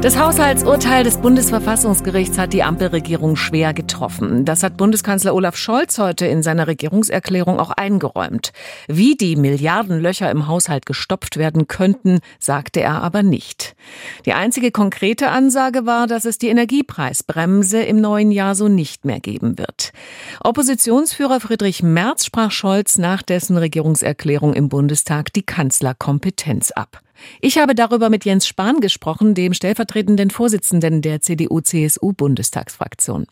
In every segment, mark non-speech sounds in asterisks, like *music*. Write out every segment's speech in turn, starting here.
Das Haushaltsurteil des Bundesverfassungsgerichts hat die Ampelregierung schwer getroffen. Das hat Bundeskanzler Olaf Scholz heute in seiner Regierungserklärung auch eingeräumt. Wie die Milliardenlöcher im Haushalt gestopft werden könnten, sagte er aber nicht. Die einzige konkrete Ansage war, dass es die Energiepreisbremse im neuen Jahr so nicht mehr geben wird. Oppositionsführer Friedrich Merz sprach Scholz nach dessen Regierungserklärung im Bundestag die Kanzlerkompetenz ab. Ich habe darüber mit Jens Spahn gesprochen, dem stellvertretenden Vorsitzenden der CDU-CSU-Bundestagsfraktion.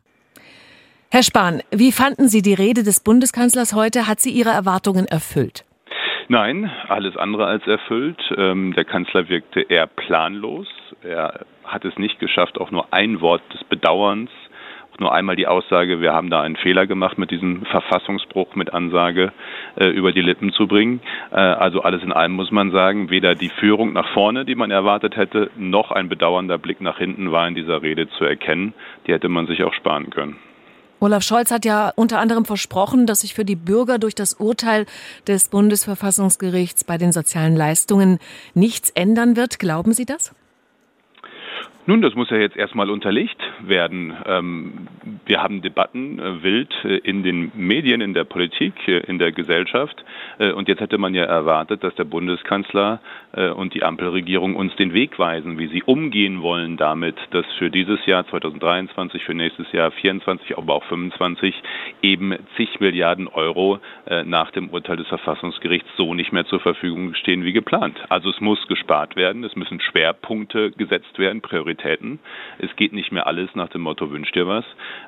Herr Spahn, wie fanden Sie die Rede des Bundeskanzlers heute? Hat sie Ihre Erwartungen erfüllt? Nein, alles andere als erfüllt. Ähm, der Kanzler wirkte eher planlos. Er hat es nicht geschafft, auch nur ein Wort des Bedauerns nur einmal die Aussage, wir haben da einen Fehler gemacht mit diesem Verfassungsbruch mit Ansage äh, über die Lippen zu bringen. Äh, also alles in allem muss man sagen, weder die Führung nach vorne, die man erwartet hätte, noch ein bedauernder Blick nach hinten war in dieser Rede zu erkennen. Die hätte man sich auch sparen können. Olaf Scholz hat ja unter anderem versprochen, dass sich für die Bürger durch das Urteil des Bundesverfassungsgerichts bei den sozialen Leistungen nichts ändern wird. Glauben Sie das? Nun, das muss ja jetzt erstmal unterlegt werden. Ähm, wir haben Debatten äh, wild äh, in den Medien, in der Politik, äh, in der Gesellschaft. Und jetzt hätte man ja erwartet, dass der Bundeskanzler und die Ampelregierung uns den Weg weisen, wie sie umgehen wollen damit, dass für dieses Jahr 2023, für nächstes Jahr 24, aber auch 25 eben zig Milliarden Euro nach dem Urteil des Verfassungsgerichts so nicht mehr zur Verfügung stehen wie geplant. Also es muss gespart werden, es müssen Schwerpunkte gesetzt werden, Prioritäten. Es geht nicht mehr alles nach dem Motto Wünsch dir was.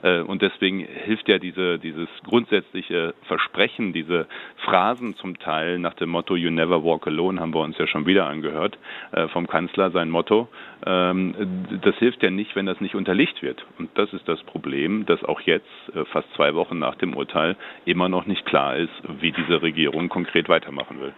Äh, und deswegen hilft ja diese, dieses grundsätzliche Versprechen, diese Phrasen zum Teil nach dem Motto You never walk alone, haben wir uns ja schon wieder angehört, äh, vom Kanzler sein Motto. Ähm, das hilft ja nicht, wenn das nicht unterlegt wird. Und das ist das Problem, dass auch jetzt, äh, fast zwei Wochen nach dem Urteil, immer noch nicht klar ist, wie diese Regierung konkret weitermachen will.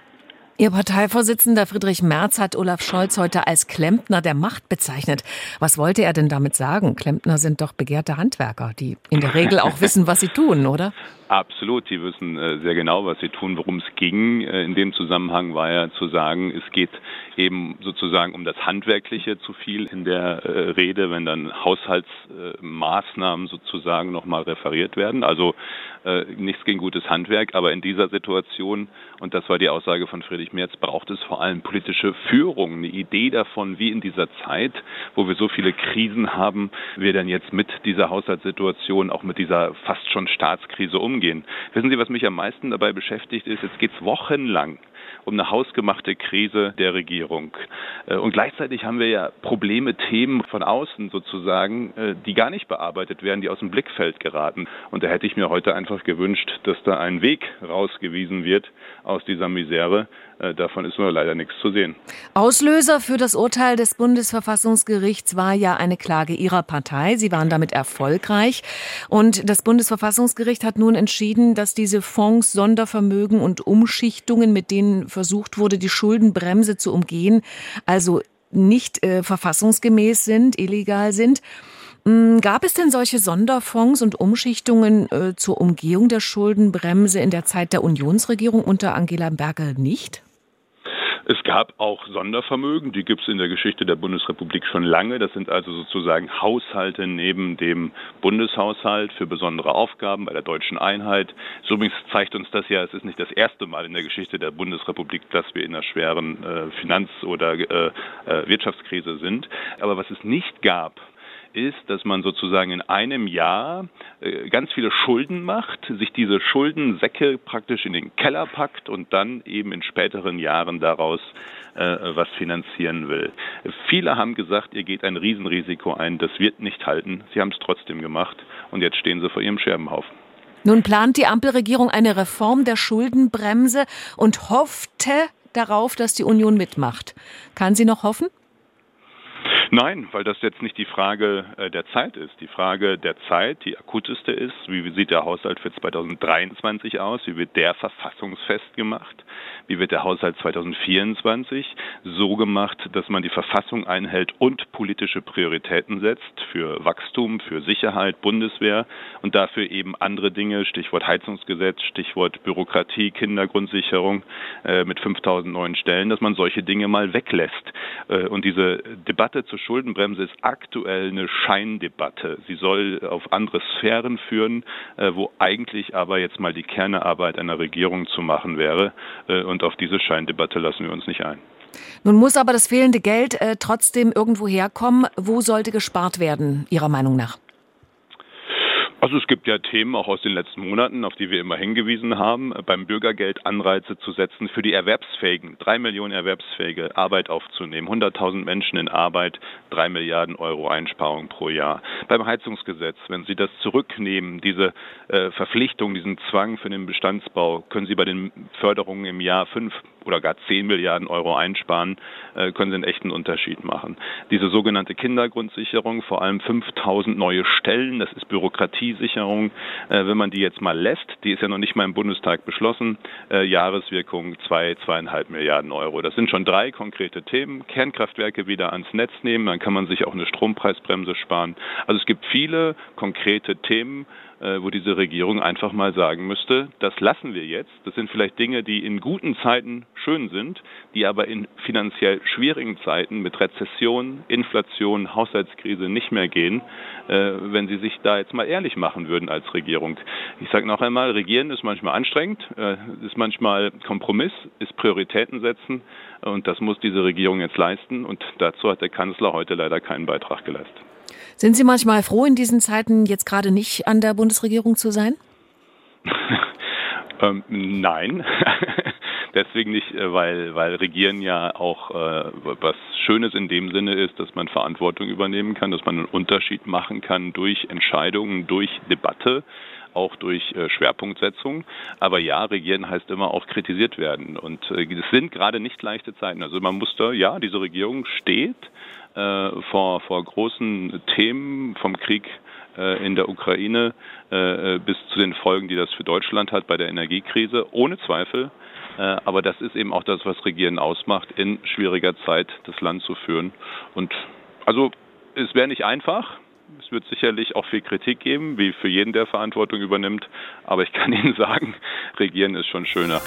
Ihr Parteivorsitzender Friedrich Merz hat Olaf Scholz heute als Klempner der Macht bezeichnet. Was wollte er denn damit sagen? Klempner sind doch begehrte Handwerker, die in der Regel auch *laughs* wissen, was sie tun, oder? Absolut, die wissen äh, sehr genau, was sie tun. Worum es ging äh, in dem Zusammenhang war ja zu sagen, es geht eben sozusagen um das Handwerkliche zu viel in der äh, Rede, wenn dann Haushaltsmaßnahmen sozusagen nochmal referiert werden. Also nichts gegen gutes Handwerk, aber in dieser Situation, und das war die Aussage von Friedrich Merz, braucht es vor allem politische Führung, eine Idee davon, wie in dieser Zeit, wo wir so viele Krisen haben, wir dann jetzt mit dieser Haushaltssituation, auch mit dieser fast schon Staatskrise umgehen. Wissen Sie, was mich am meisten dabei beschäftigt ist? Jetzt geht es wochenlang um eine hausgemachte Krise der Regierung. Äh, und gleichzeitig haben wir ja Probleme, Themen von außen sozusagen, äh, die gar nicht bearbeitet werden, die aus dem Blickfeld geraten. Und da hätte ich mir heute einfach gewünscht, dass da ein Weg rausgewiesen wird aus dieser Misere, davon ist nur leider nichts zu sehen. Auslöser für das Urteil des Bundesverfassungsgerichts war ja eine Klage Ihrer Partei. Sie waren damit erfolgreich. Und das Bundesverfassungsgericht hat nun entschieden, dass diese Fonds, Sondervermögen und Umschichtungen, mit denen versucht wurde, die Schuldenbremse zu umgehen, also nicht äh, verfassungsgemäß sind, illegal sind. Hm, gab es denn solche Sonderfonds und Umschichtungen äh, zur Umgehung der Schuldenbremse in der Zeit der Unionsregierung unter Angela Merkel nicht? Es gab auch Sondervermögen, die gibt es in der Geschichte der Bundesrepublik schon lange. Das sind also sozusagen Haushalte neben dem Bundeshaushalt für besondere Aufgaben bei der deutschen Einheit. So übrigens zeigt uns das ja, es ist nicht das erste Mal in der Geschichte der Bundesrepublik, dass wir in einer schweren äh, Finanz- oder äh, äh Wirtschaftskrise sind. Aber was es nicht gab, ist, dass man sozusagen in einem Jahr äh, ganz viele Schulden macht, sich diese Schuldensäcke praktisch in den Keller packt und dann eben in späteren Jahren daraus äh, was finanzieren will. Viele haben gesagt, ihr geht ein Riesenrisiko ein, das wird nicht halten. Sie haben es trotzdem gemacht und jetzt stehen sie vor ihrem Scherbenhaufen. Nun plant die Ampelregierung eine Reform der Schuldenbremse und hoffte darauf, dass die Union mitmacht. Kann sie noch hoffen? Nein, weil das jetzt nicht die Frage äh, der Zeit ist. Die Frage der Zeit, die akuteste ist, wie sieht der Haushalt für 2023 aus? Wie wird der verfassungsfest gemacht? Wie wird der Haushalt 2024 so gemacht, dass man die Verfassung einhält und politische Prioritäten setzt für Wachstum, für Sicherheit, Bundeswehr und dafür eben andere Dinge, Stichwort Heizungsgesetz, Stichwort Bürokratie, Kindergrundsicherung äh, mit 5000 neuen Stellen, dass man solche Dinge mal weglässt. Äh, und diese Debatte zur Schuldenbremse ist aktuell eine Scheindebatte. Sie soll auf andere Sphären führen, äh, wo eigentlich aber jetzt mal die Kernarbeit einer Regierung zu machen wäre. Äh, und auf diese Scheindebatte lassen wir uns nicht ein. Nun muss aber das fehlende Geld äh, trotzdem irgendwo herkommen. Wo sollte gespart werden, Ihrer Meinung nach? Also es gibt ja Themen auch aus den letzten Monaten, auf die wir immer hingewiesen haben, beim Bürgergeld Anreize zu setzen für die Erwerbsfähigen, drei Millionen Erwerbsfähige Arbeit aufzunehmen, 100.000 Menschen in Arbeit, drei Milliarden Euro Einsparung pro Jahr. Beim Heizungsgesetz, wenn Sie das zurücknehmen, diese äh, Verpflichtung, diesen Zwang für den Bestandsbau, können Sie bei den Förderungen im Jahr fünf oder gar 10 Milliarden Euro einsparen, äh, können Sie einen echten Unterschied machen. Diese sogenannte Kindergrundsicherung, vor allem 5000 neue Stellen, das ist Bürokratiesicherung. Äh, wenn man die jetzt mal lässt, die ist ja noch nicht mal im Bundestag beschlossen, äh, Jahreswirkung 2, zwei, 2,5 Milliarden Euro. Das sind schon drei konkrete Themen. Kernkraftwerke wieder ans Netz nehmen, dann kann man sich auch eine Strompreisbremse sparen. Also es gibt viele konkrete Themen, wo diese Regierung einfach mal sagen müsste, das lassen wir jetzt. Das sind vielleicht Dinge, die in guten Zeiten schön sind, die aber in finanziell schwierigen Zeiten mit Rezession, Inflation, Haushaltskrise nicht mehr gehen, äh, wenn sie sich da jetzt mal ehrlich machen würden als Regierung. Ich sage noch einmal, regieren ist manchmal anstrengend, äh, ist manchmal Kompromiss, ist Prioritäten setzen und das muss diese Regierung jetzt leisten und dazu hat der Kanzler heute leider keinen Beitrag geleistet. Sind Sie manchmal froh, in diesen Zeiten jetzt gerade nicht an der Bundesregierung zu sein? *laughs* ähm, nein. *laughs* Deswegen nicht, äh, weil, weil Regieren ja auch äh, was Schönes in dem Sinne ist, dass man Verantwortung übernehmen kann, dass man einen Unterschied machen kann durch Entscheidungen, durch Debatte auch durch äh, Schwerpunktsetzung. Aber ja, regieren heißt immer auch kritisiert werden. Und äh, es sind gerade nicht leichte Zeiten. Also man muss da, ja, diese Regierung steht äh, vor, vor großen Themen vom Krieg äh, in der Ukraine bis zu den Folgen, die das für Deutschland hat bei der Energiekrise, ohne Zweifel. Aber das ist eben auch das, was Regieren ausmacht, in schwieriger Zeit das Land zu führen. Und also es wäre nicht einfach. Es wird sicherlich auch viel Kritik geben, wie für jeden, der Verantwortung übernimmt. Aber ich kann Ihnen *laughs* sagen, Regieren ist schon schöner.